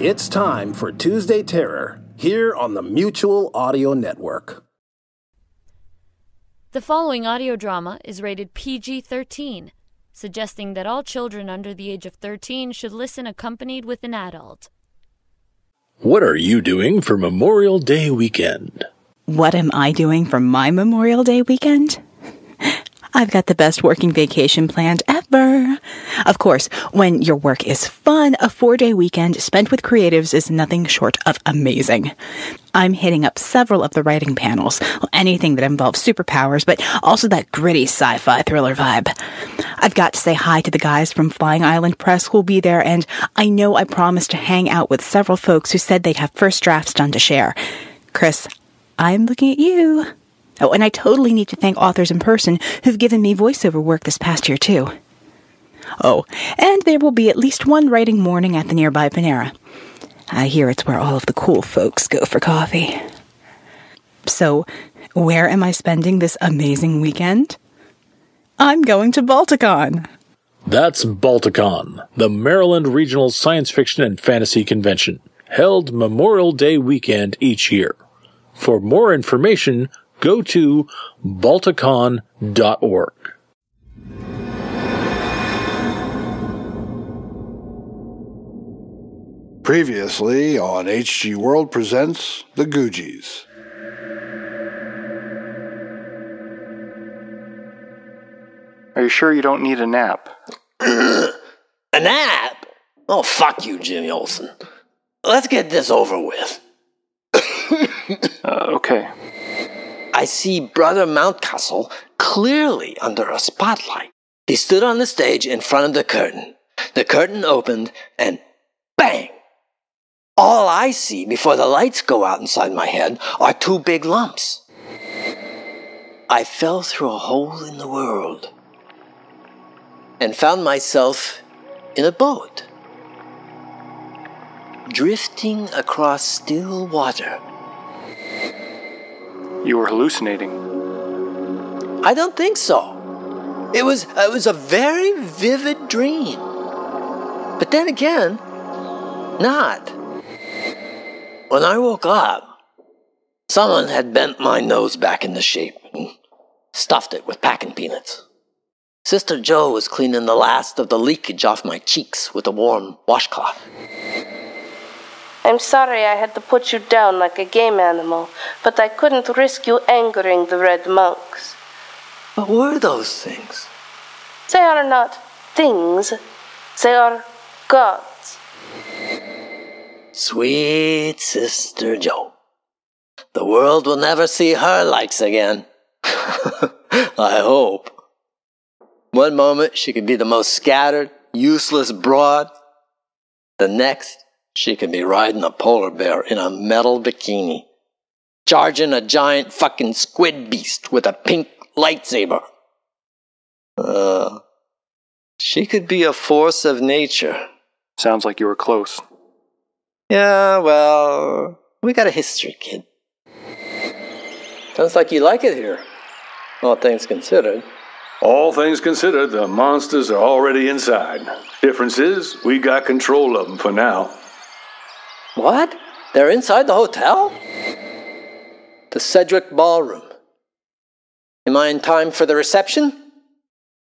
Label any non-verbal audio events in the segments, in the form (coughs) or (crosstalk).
It's time for Tuesday Terror here on the Mutual Audio Network. The following audio drama is rated PG 13, suggesting that all children under the age of 13 should listen accompanied with an adult. What are you doing for Memorial Day weekend? What am I doing for my Memorial Day weekend? (laughs) I've got the best working vacation planned ever. Of course, when your work is fun, a four day weekend spent with creatives is nothing short of amazing. I'm hitting up several of the writing panels, anything that involves superpowers, but also that gritty sci fi thriller vibe. I've got to say hi to the guys from Flying Island Press who'll be there, and I know I promised to hang out with several folks who said they'd have first drafts done to share. Chris, I'm looking at you. Oh, and I totally need to thank authors in person who've given me voiceover work this past year, too. Oh, and there will be at least one writing morning at the nearby Panera. I hear it's where all of the cool folks go for coffee. So, where am I spending this amazing weekend? I'm going to Balticon. That's Balticon, the Maryland Regional Science Fiction and Fantasy Convention, held Memorial Day weekend each year. For more information, go to balticon.org. Previously on HG World Presents The Googies. Are you sure you don't need a nap? (coughs) a nap? Oh, fuck you, Jimmy Olsen. Let's get this over with. (coughs) uh, okay. I see Brother Mountcastle clearly under a spotlight. He stood on the stage in front of the curtain. The curtain opened, and bang! All I see before the lights go out inside my head are two big lumps. I fell through a hole in the world and found myself in a boat, drifting across still water. You were hallucinating. I don't think so. It was it was a very vivid dream. But then again, not. When I woke up, someone had bent my nose back into shape and stuffed it with packing peanuts. Sister Joe was cleaning the last of the leakage off my cheeks with a warm washcloth. I'm sorry I had to put you down like a game animal, but I couldn't risk you angering the red monks. What were those things? They are not things, they are gods. Sweet Sister Joe. The world will never see her likes again. (laughs) I hope. One moment she could be the most scattered, useless broad. The next, she could be riding a polar bear in a metal bikini, charging a giant fucking squid beast with a pink lightsaber. Uh, she could be a force of nature. Sounds like you were close. Yeah, well, we got a history, kid. Sounds like you like it here, all things considered. All things considered, the monsters are already inside. Difference is, we got control of them for now. What? They're inside the hotel? The Cedric Ballroom. Am I in time for the reception?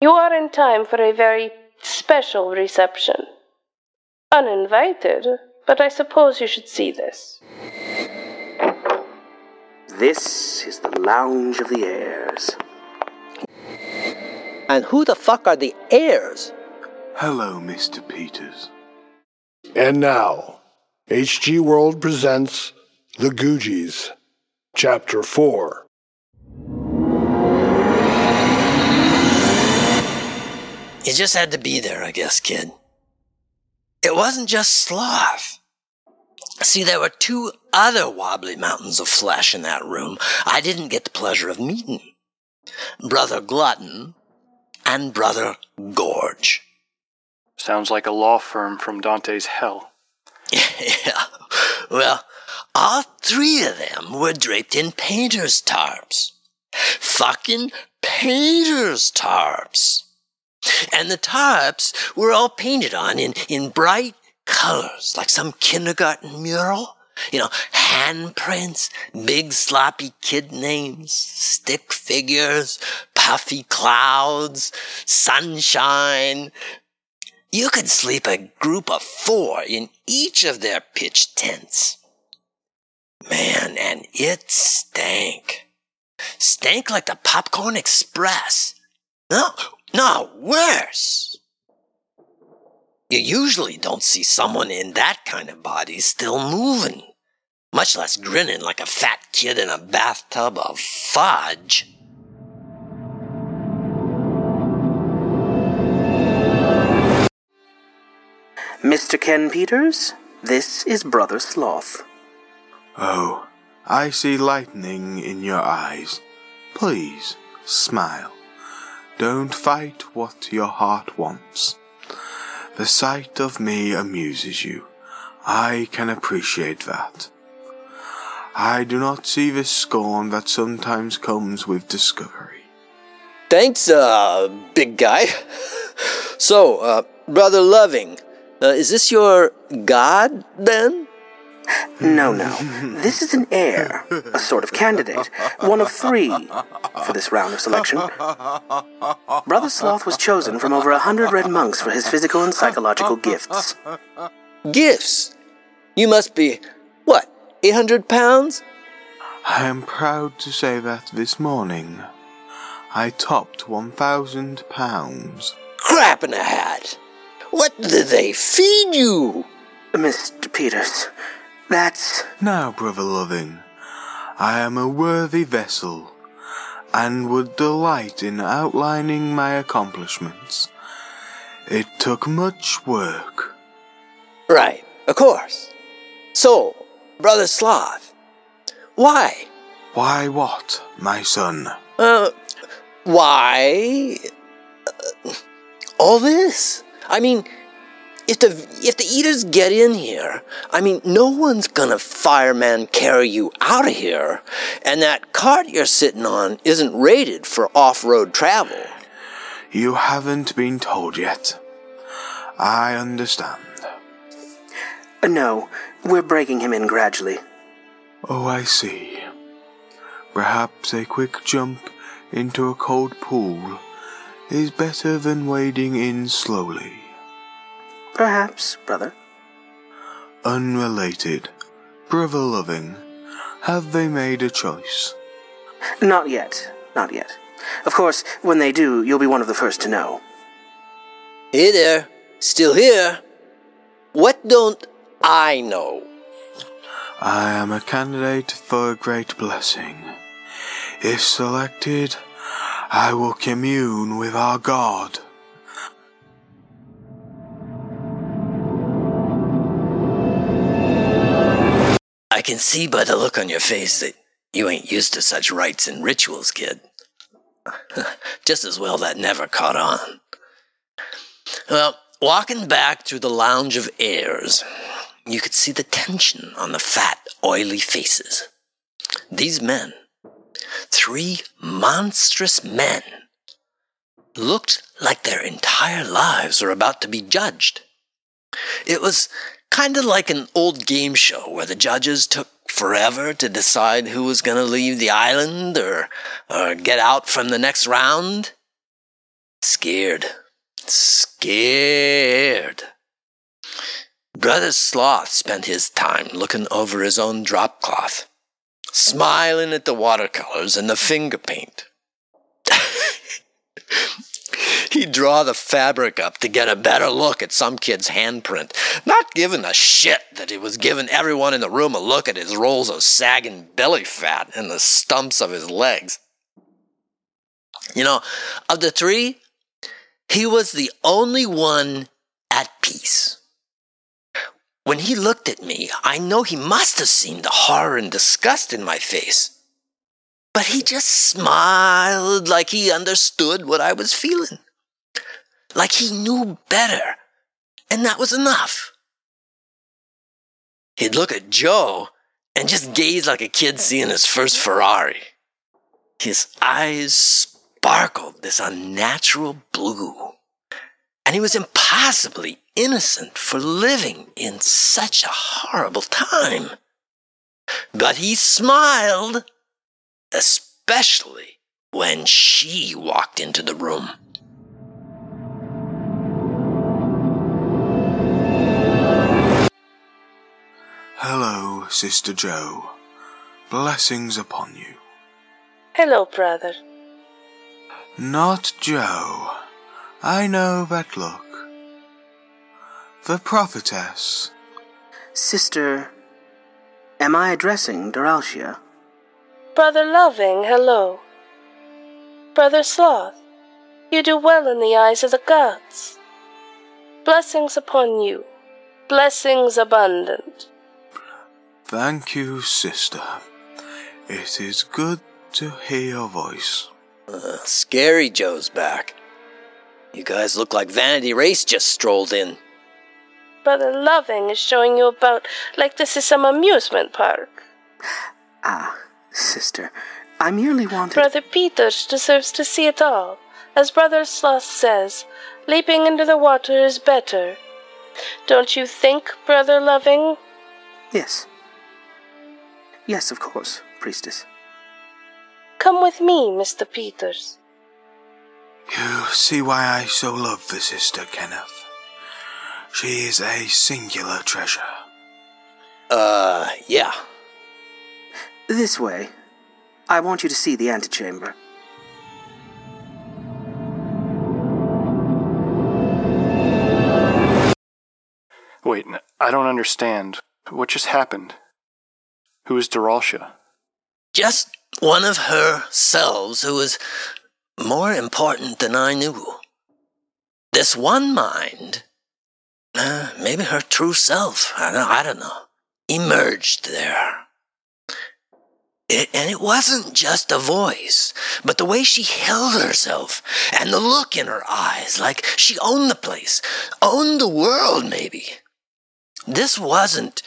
You are in time for a very special reception. Uninvited, but I suppose you should see this. This is the Lounge of the Heirs. And who the fuck are the heirs? Hello, Mr. Peters. And now, HG World presents The Googies, Chapter 4. You just had to be there, I guess, kid. It wasn't just sloth. See, there were two other wobbly mountains of flesh in that room I didn't get the pleasure of meeting. Brother Glutton and Brother Gorge. Sounds like a law firm from Dante's Hell. Yeah. (laughs) Well, all three of them were draped in painter's tarps. Fucking painter's tarps. And the tarps were all painted on in, in bright colors, like some kindergarten mural. You know, handprints, big sloppy kid names, stick figures, puffy clouds, sunshine. You could sleep a group of four in each of their pitch tents. Man, and it stank. Stank like the Popcorn Express. No, no, worse. You usually don't see someone in that kind of body still moving, much less grinning like a fat kid in a bathtub of fudge. Mr. Ken Peters, this is Brother Sloth. Oh, I see lightning in your eyes. Please, smile. Don't fight what your heart wants. The sight of me amuses you. I can appreciate that. I do not see the scorn that sometimes comes with discovery. Thanks, uh, big guy. (laughs) So, uh, Brother Loving, uh, is this your god then? No, no. This is an heir, a sort of candidate, one of three for this round of selection. Brother Sloth was chosen from over a hundred red monks for his physical and psychological gifts. Gifts? You must be, what, 800 pounds? I am proud to say that this morning I topped 1,000 pounds. Crap in a hat! What did they feed you? Mr. Peters, that's. Now, brother loving, I am a worthy vessel, and would delight in outlining my accomplishments. It took much work. Right, of course. So, Brother Sloth, why? Why what, my son? Uh, why? Uh, all this? I mean, if the if the eaters get in here, I mean, no one's gonna fireman carry you out of here, and that cart you're sitting on isn't rated for off-road travel. You haven't been told yet. I understand. Uh, no, we're breaking him in gradually. Oh, I see. Perhaps a quick jump into a cold pool is better than wading in slowly. Perhaps, brother. Unrelated, brother loving, have they made a choice? Not yet, not yet. Of course, when they do, you'll be one of the first to know. Hey there, still here? What don't I know? I am a candidate for a great blessing. If selected, I will commune with our God. I can see by the look on your face that you ain't used to such rites and rituals, kid. (laughs) Just as well that never caught on. Well, walking back through the lounge of heirs, you could see the tension on the fat, oily faces. These men, three monstrous men, looked like their entire lives were about to be judged. It was kind of like an old game show where the judges took forever to decide who was going to leave the island or, or get out from the next round. Scared. Scared. Brother Sloth spent his time looking over his own drop cloth, smiling at the watercolors and the finger paint. (laughs) He'd draw the fabric up to get a better look at some kid's handprint, not giving a shit that he was giving everyone in the room a look at his rolls of sagging belly fat and the stumps of his legs. You know, of the three, he was the only one at peace. When he looked at me, I know he must have seen the horror and disgust in my face. But he just smiled like he understood what I was feeling. Like he knew better. And that was enough. He'd look at Joe and just gaze like a kid seeing his first Ferrari. His eyes sparkled this unnatural blue. And he was impossibly innocent for living in such a horrible time. But he smiled, especially when she walked into the room. Hello, Sister Joe. Blessings upon you. Hello, brother. Not Joe. I know that look. The prophetess. Sister, am I addressing Doralcia? Brother Loving, hello. Brother Sloth, you do well in the eyes of the gods. Blessings upon you, blessings abundant. Thank you, sister. It is good to hear your voice. Uh, Scary Joe's back. You guys look like Vanity Race just strolled in. Brother Loving is showing you about like this is some amusement park. Ah, sister, I merely wanted. Brother Peters deserves to see it all. As Brother Sloth says, leaping into the water is better. Don't you think, Brother Loving? Yes. Yes, of course, priestess. Come with me, Mr. Peters. You see why I so love the sister, Kenneth. She is a singular treasure. Uh, yeah. This way. I want you to see the antechamber. Wait, I don't understand. What just happened? Who is Doralcia? Just one of her selves who was more important than I knew. This one mind, uh, maybe her true self, I don't, I don't know, emerged there. It, and it wasn't just a voice, but the way she held herself and the look in her eyes, like she owned the place, owned the world, maybe. This wasn't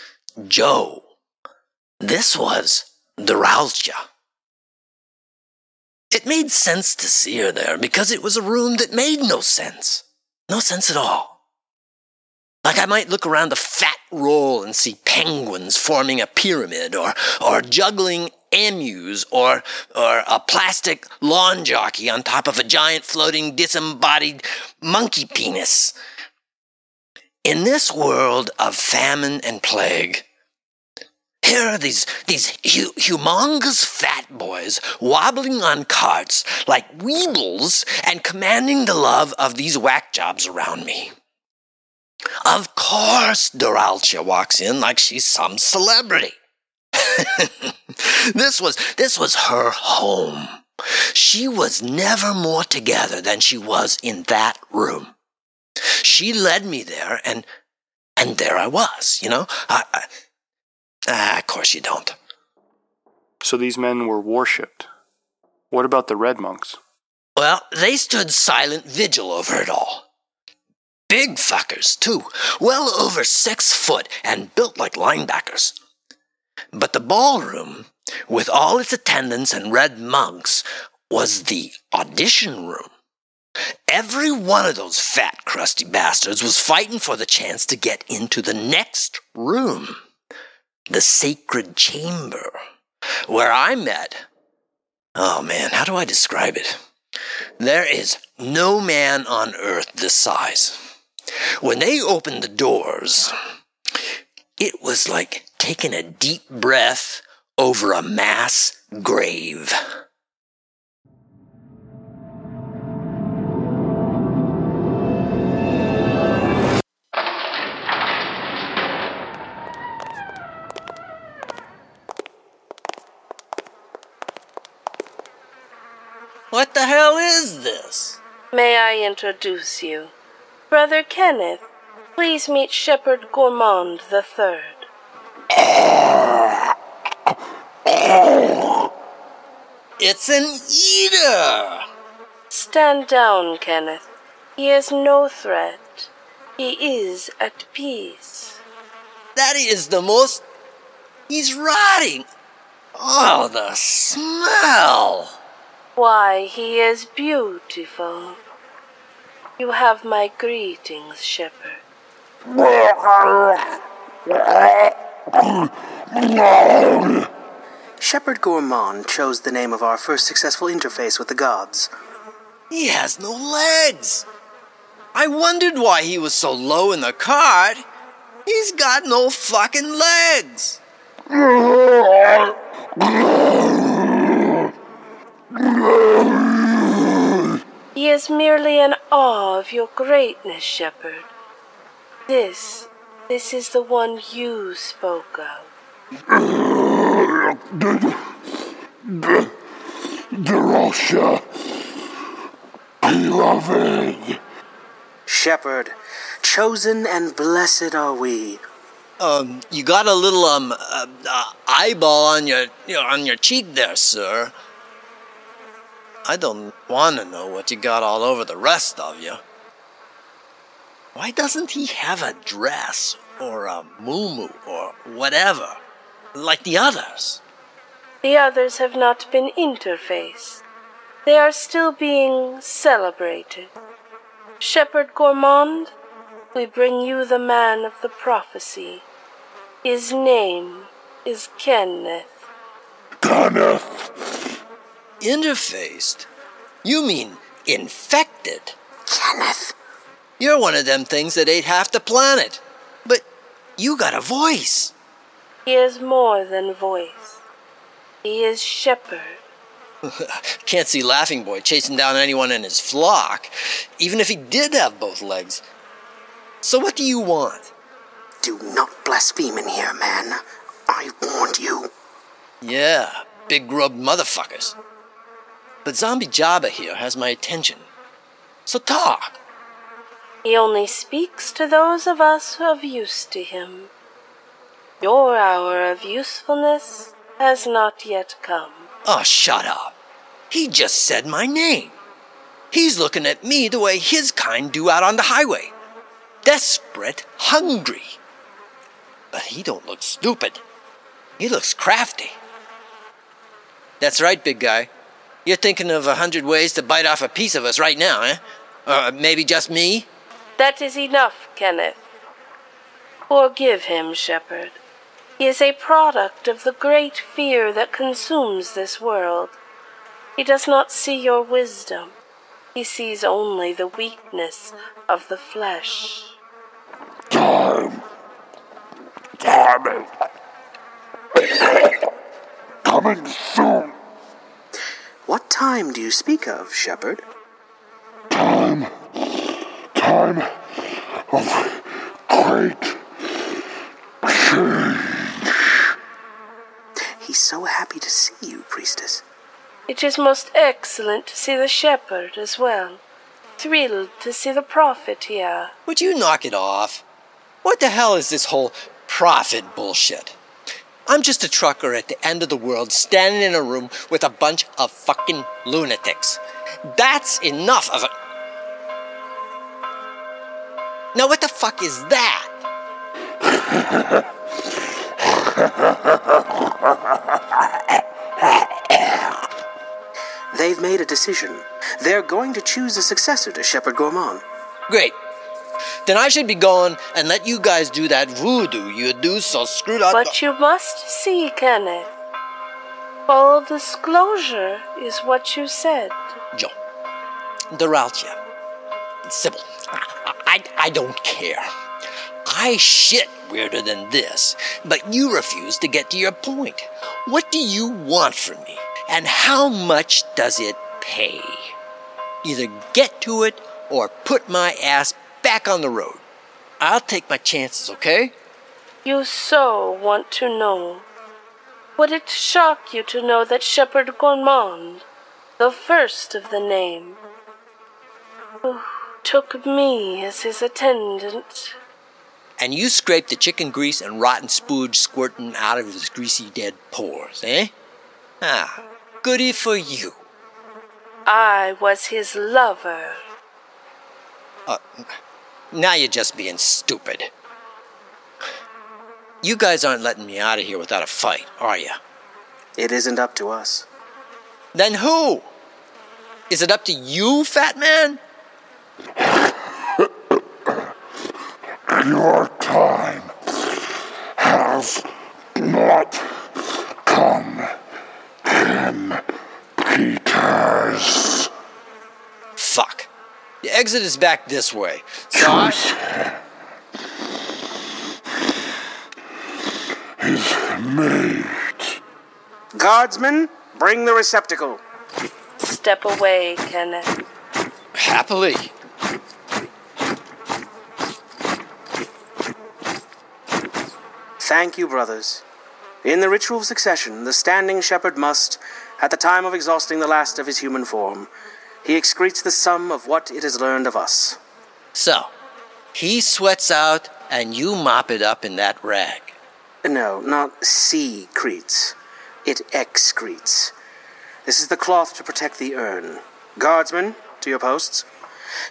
Joe. This was Doralcia. It made sense to see her there because it was a room that made no sense. No sense at all. Like I might look around a fat roll and see penguins forming a pyramid or, or juggling emus or, or a plastic lawn jockey on top of a giant floating disembodied monkey penis. In this world of famine and plague, here are these, these hu- humongous fat boys wobbling on carts like weebles and commanding the love of these whack jobs around me. Of course, Doralcia walks in like she's some celebrity. (laughs) this was this was her home. She was never more together than she was in that room. She led me there, and and there I was. You know, I, I Ah, of course you don't. So these men were worshipped. What about the red monks? Well, they stood silent vigil over it all. Big fuckers, too, well over six foot and built like linebackers. But the ballroom, with all its attendants and red monks, was the audition room. Every one of those fat, crusty bastards was fighting for the chance to get into the next room the sacred chamber, where I met. Oh man, how do I describe it? There is no man on earth this size. When they opened the doors, it was like taking a deep breath over a mass grave. What the hell is this? May I introduce you? Brother Kenneth, Please meet Shepherd Gourmand the Third. It's an eater! Stand down, Kenneth. He is no threat. He is at peace. That is the most. He's rotting. Oh, the smell! Why, he is beautiful. You have my greetings, Shepherd. Shepherd Gourmand chose the name of our first successful interface with the gods. He has no legs. I wondered why he was so low in the cart. He's got no fucking legs. He is merely in awe of your greatness, Shepherd. This, this is the one you spoke of. Drosha, beloved. Shepherd, chosen and blessed are we. Um, you got a little um uh, uh, eyeball on your you know, on your cheek there, sir. I don't want to know what you got all over the rest of you. Why doesn't he have a dress or a muumuu or whatever, like the others? The others have not been interfaced. They are still being celebrated. Shepherd Gourmand, we bring you the man of the prophecy. His name is Kenneth. Kenneth. Interfaced? You mean infected? Kenneth. You're one of them things that ate half the planet. But you got a voice. He is more than voice. He is shepherd. (laughs) Can't see Laughing Boy chasing down anyone in his flock, even if he did have both legs. So what do you want? Do not blaspheme in here, man. I warned you. Yeah, big grubbed motherfuckers. But Zombie Jabba here has my attention. So talk. He only speaks to those of us of use to him. Your hour of usefulness has not yet come. Oh, shut up. He just said my name. He's looking at me the way his kind do out on the highway. Desperate, hungry. But he don't look stupid. He looks crafty. That's right, big guy. You're thinking of a hundred ways to bite off a piece of us right now, eh? Or maybe just me? That is enough, Kenneth. Forgive him, Shepherd. He is a product of the great fear that consumes this world. He does not see your wisdom. He sees only the weakness of the flesh. Time. Time. (coughs) Coming soon. What time do you speak of, Shepherd? Time. Time of great change. He's so happy to see you, priestess. It is most excellent to see the shepherd as well. Thrilled to see the prophet here. Would you knock it off? What the hell is this whole prophet bullshit? I'm just a trucker at the end of the world standing in a room with a bunch of fucking lunatics. That's enough of a. Now, what the fuck is that? They've made a decision. They're going to choose a successor to Shepherd Gourmand. Great. Then I should be gone and let you guys do that voodoo you do so screwed up. But you must see, Kenneth. Full disclosure is what you said. Joe. Doralcia. Sybil. I, I, I don't care. I shit weirder than this, but you refuse to get to your point. What do you want from me? And how much does it pay? Either get to it or put my ass back on the road. I'll take my chances, okay? You so want to know. Would it shock you to know that Shepherd Gourmand, the first of the name, who took me as his attendant, and you scraped the chicken grease and rotten spooge squirting out of his greasy dead pores, eh? Ah, goody for you. I was his lover. Uh, now you're just being stupid. You guys aren't letting me out of here without a fight, are you? It isn't up to us. Then who? Is it up to you, fat man? Your time has not come, Kim Peters. Fuck. The exit is back this way. So I- is made. Guardsmen, bring the receptacle. Step away, Kenneth. Happily. Thank you, brothers. In the ritual of succession, the standing shepherd must, at the time of exhausting the last of his human form, he excretes the sum of what it has learned of us. So, he sweats out and you mop it up in that rag. No, not secretes. It excretes. This is the cloth to protect the urn. Guardsmen, to your posts.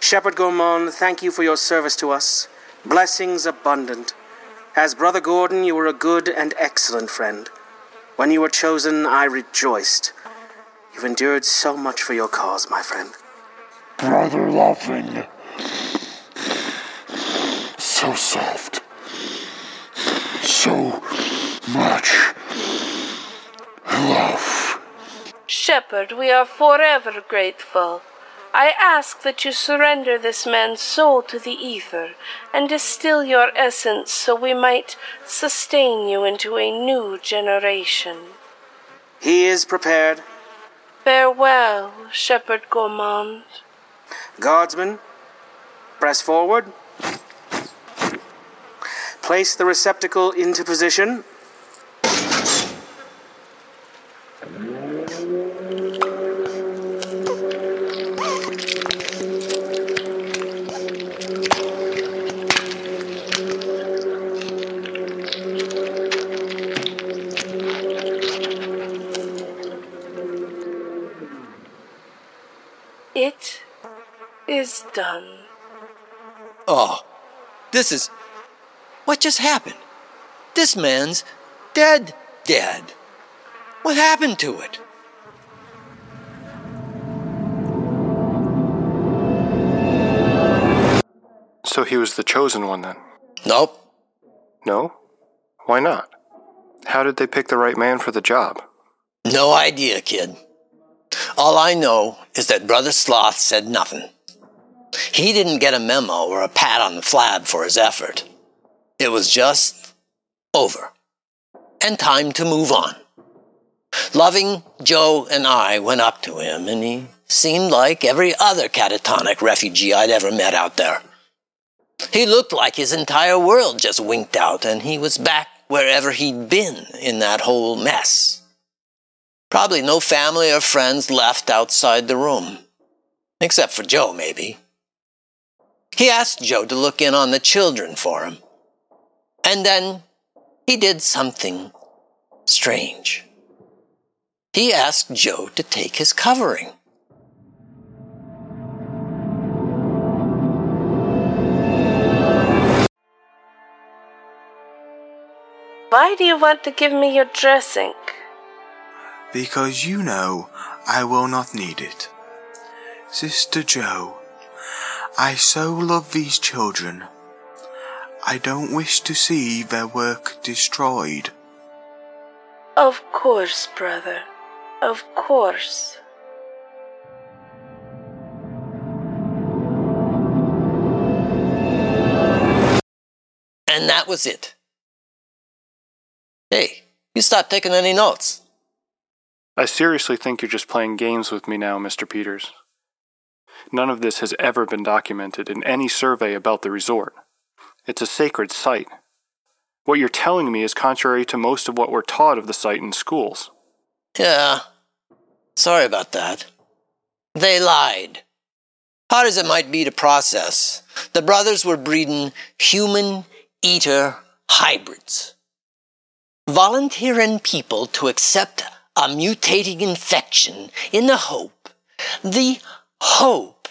Shepherd Gourmand, thank you for your service to us. Blessings abundant. As Brother Gordon, you were a good and excellent friend. When you were chosen, I rejoiced. You've endured so much for your cause, my friend. Brother loving. So soft. So much love. Shepherd, we are forever grateful. I ask that you surrender this man's soul to the ether and distill your essence so we might sustain you into a new generation. He is prepared. Farewell, Shepherd Gourmand. Guardsmen, press forward. Place the receptacle into position. Done. Oh, this is. What just happened? This man's dead, dead. What happened to it? So he was the chosen one then? Nope. No? Why not? How did they pick the right man for the job? No idea, kid. All I know is that Brother Sloth said nothing. He didn't get a memo or a pat on the flab for his effort. It was just over. And time to move on. Loving Joe and I went up to him, and he seemed like every other catatonic refugee I'd ever met out there. He looked like his entire world just winked out, and he was back wherever he'd been in that whole mess. Probably no family or friends left outside the room. Except for Joe, maybe. He asked Joe to look in on the children for him. And then he did something strange. He asked Joe to take his covering. Why do you want to give me your dressing? Because you know I will not need it. Sister Joe, I so love these children. I don't wish to see their work destroyed. Of course, brother. Of course. And that was it. Hey, you stop taking any notes. I seriously think you're just playing games with me now, Mr. Peters. None of this has ever been documented in any survey about the resort. It's a sacred site. What you're telling me is contrary to most of what we're taught of the site in schools. Yeah. Sorry about that. They lied. Hard as it might be to process, the brothers were breeding human eater hybrids. Volunteering people to accept a mutating infection in the hope, the hope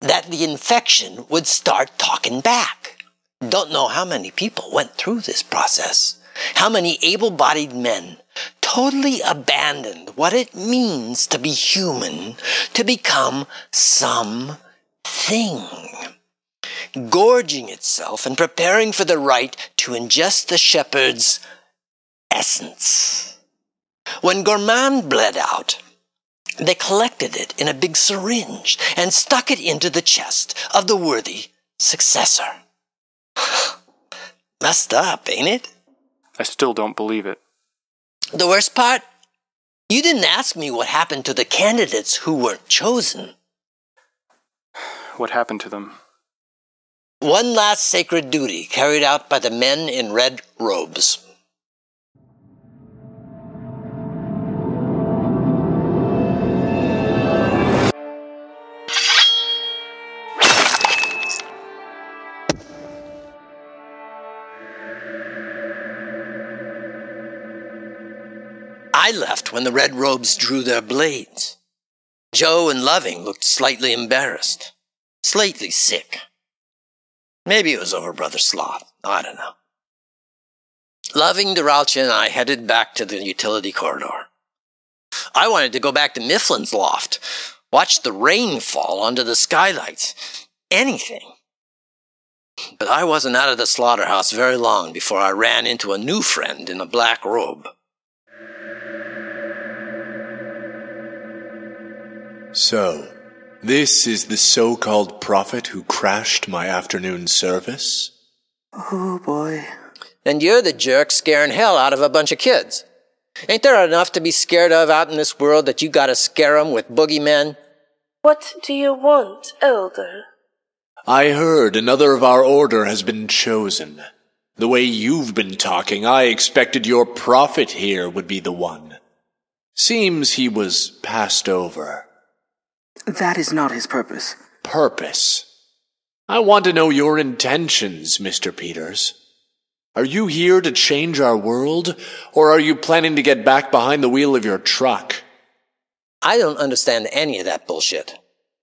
that the infection would start talking back. Don't know how many people went through this process. How many able bodied men totally abandoned what it means to be human, to become some thing, gorging itself and preparing for the right to ingest the shepherd's essence. When Gourmand bled out, they collected it in a big syringe and stuck it into the chest of the worthy successor. (sighs) Messed up, ain't it? I still don't believe it. The worst part? You didn't ask me what happened to the candidates who weren't chosen. What happened to them? One last sacred duty carried out by the men in red robes. I left when the red robes drew their blades. Joe and Loving looked slightly embarrassed, slightly sick. Maybe it was over Brother Sloth. I don't know. Loving, Doralcia, and I headed back to the utility corridor. I wanted to go back to Mifflin's loft, watch the rain fall onto the skylights, anything. But I wasn't out of the slaughterhouse very long before I ran into a new friend in a black robe. So, this is the so called prophet who crashed my afternoon service? Oh boy. And you're the jerk scaring hell out of a bunch of kids. Ain't there enough to be scared of out in this world that you gotta scare 'em with boogeymen? What do you want, Elder? I heard another of our order has been chosen. The way you've been talking, I expected your prophet here would be the one. Seems he was passed over. That is not his purpose. Purpose? I want to know your intentions, Mr. Peters. Are you here to change our world, or are you planning to get back behind the wheel of your truck? I don't understand any of that bullshit.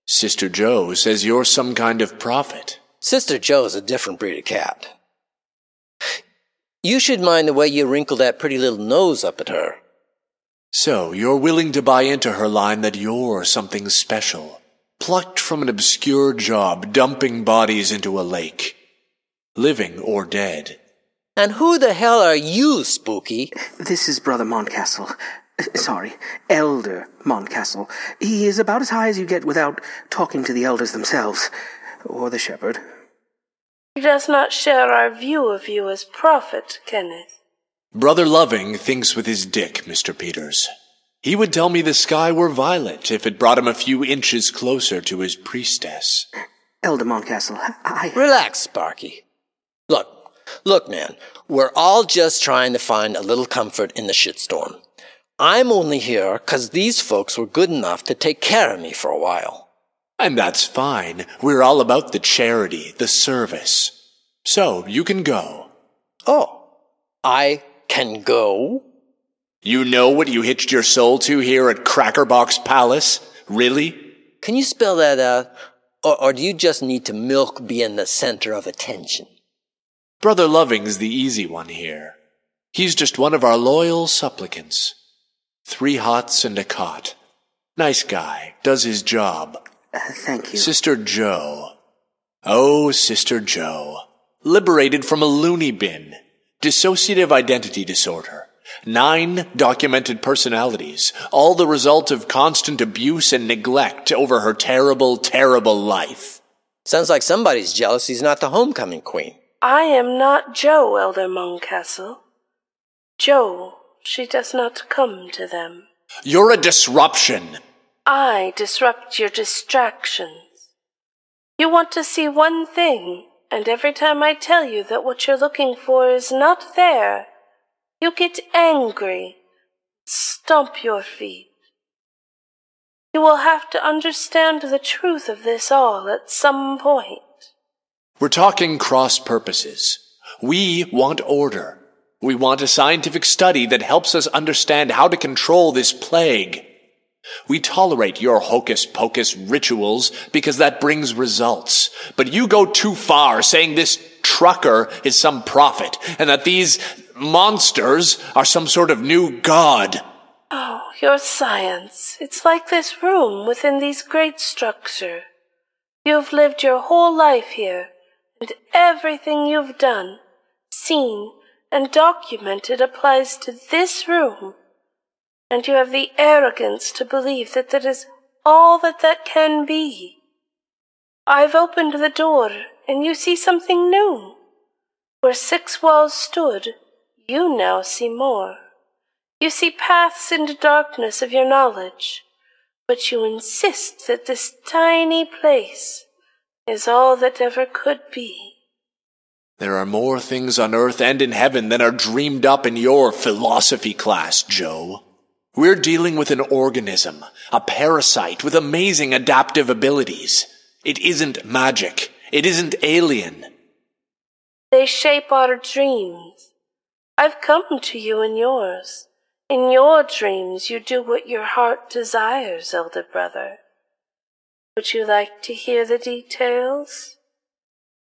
Sister Joe says you're some kind of prophet. Sister Joe's a different breed of cat. You should mind the way you wrinkle that pretty little nose up at her. So, you're willing to buy into her line that you're something special, plucked from an obscure job, dumping bodies into a lake, living or dead. And who the hell are you, Spooky? This is Brother Montcastle. Uh, sorry, Elder Montcastle. He is about as high as you get without talking to the elders themselves, or the shepherd. He does not share our view of you as prophet, Kenneth. Brother Loving thinks with his dick, Mr. Peters. He would tell me the sky were violet if it brought him a few inches closer to his priestess. Elder Montcastle, I. Relax, Sparky. Look, look, man, we're all just trying to find a little comfort in the shitstorm. I'm only here 'cause these folks were good enough to take care of me for a while. And that's fine. We're all about the charity, the service. So, you can go. Oh, I can go? You know what you hitched your soul to here at Crackerbox Palace? Really? Can you spell that out? Or, or do you just need to milk being the center of attention? Brother Loving's the easy one here. He's just one of our loyal supplicants. Three hots and a cot. Nice guy, does his job. Uh, thank you. Sister Joe. Oh, Sister Joe. Liberated from a loony bin. Dissociative identity disorder. Nine documented personalities, all the result of constant abuse and neglect over her terrible, terrible life. Sounds like somebody's jealous he's not the homecoming queen. I am not Joe, Elder Moncastle. Joe, she does not come to them. You're a disruption. I disrupt your distractions. You want to see one thing, and every time I tell you that what you're looking for is not there, you get angry, stomp your feet. You will have to understand the truth of this all at some point. We're talking cross purposes. We want order. We want a scientific study that helps us understand how to control this plague. We tolerate your hocus pocus rituals because that brings results. But you go too far saying this trucker is some prophet and that these monsters are some sort of new god. Oh, your science. It's like this room within these great structure. You've lived your whole life here, and everything you've done, seen, and documented applies to this room. And you have the arrogance to believe that that is all that that can be. I've opened the door, and you see something new. Where six walls stood, you now see more. You see paths into darkness of your knowledge, but you insist that this tiny place is all that ever could be. There are more things on earth and in heaven than are dreamed up in your philosophy class, Joe. We're dealing with an organism, a parasite with amazing adaptive abilities. It isn't magic. It isn't alien. They shape our dreams. I've come to you in yours. In your dreams, you do what your heart desires, elder brother. Would you like to hear the details?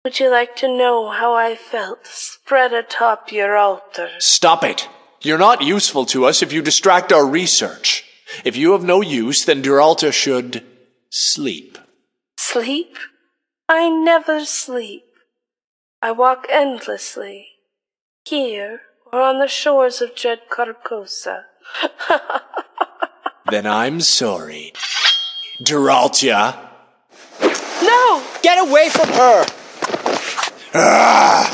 Would you like to know how I felt spread atop your altar? Stop it! You're not useful to us if you distract our research. If you have no use, then Doralcia should sleep. Sleep? I never sleep. I walk endlessly, here or on the shores of dread Carcosa. (laughs) then I'm sorry. Doralcia. No! Get away from her! Ah!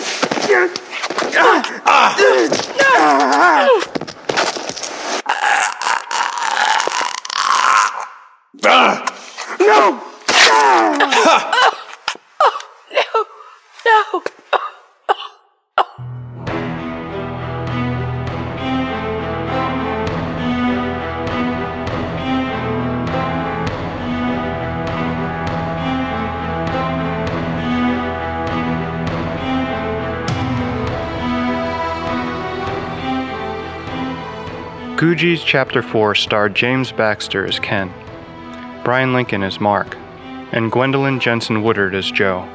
(laughs) No! Googies Chapter 4 starred James Baxter as Ken, Brian Lincoln as Mark, and Gwendolyn Jensen Woodard as Joe,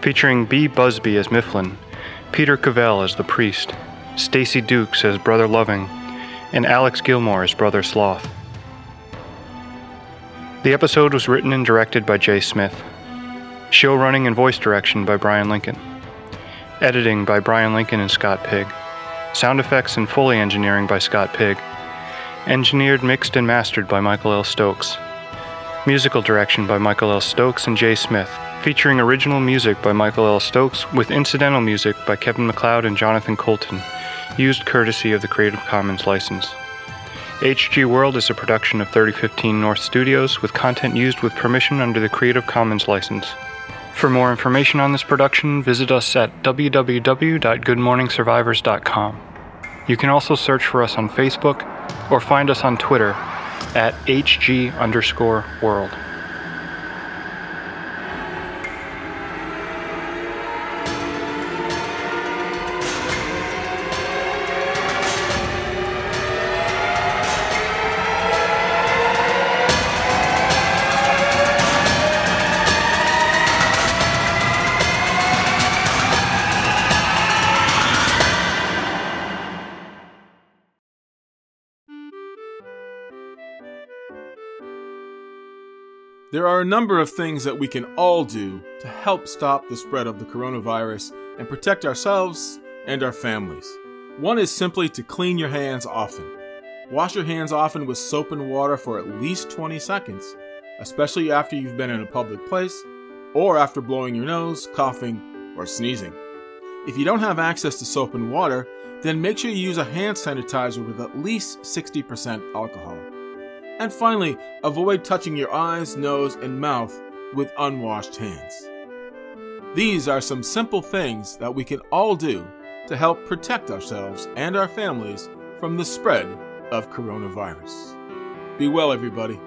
featuring B. Busby as Mifflin, Peter Cavell as the priest, Stacy Dukes as Brother Loving, and Alex Gilmore as Brother Sloth. The episode was written and directed by Jay Smith. Show running and voice direction by Brian Lincoln. Editing by Brian Lincoln and Scott Pig. Sound effects and Foley engineering by Scott Pig. Engineered, mixed, and mastered by Michael L. Stokes. Musical direction by Michael L. Stokes and Jay Smith, featuring original music by Michael L. Stokes with incidental music by Kevin MacLeod and Jonathan Coulton, used courtesy of the Creative Commons license. HG World is a production of 3015 North Studios with content used with permission under the Creative Commons license. For more information on this production, visit us at www.goodmorningsurvivors.com. You can also search for us on Facebook or find us on Twitter at HG underscore world. There are a number of things that we can all do to help stop the spread of the coronavirus and protect ourselves and our families. One is simply to clean your hands often. Wash your hands often with soap and water for at least 20 seconds, especially after you've been in a public place or after blowing your nose, coughing, or sneezing. If you don't have access to soap and water, then make sure you use a hand sanitizer with at least 60% alcohol. And finally, avoid touching your eyes, nose, and mouth with unwashed hands. These are some simple things that we can all do to help protect ourselves and our families from the spread of coronavirus. Be well, everybody.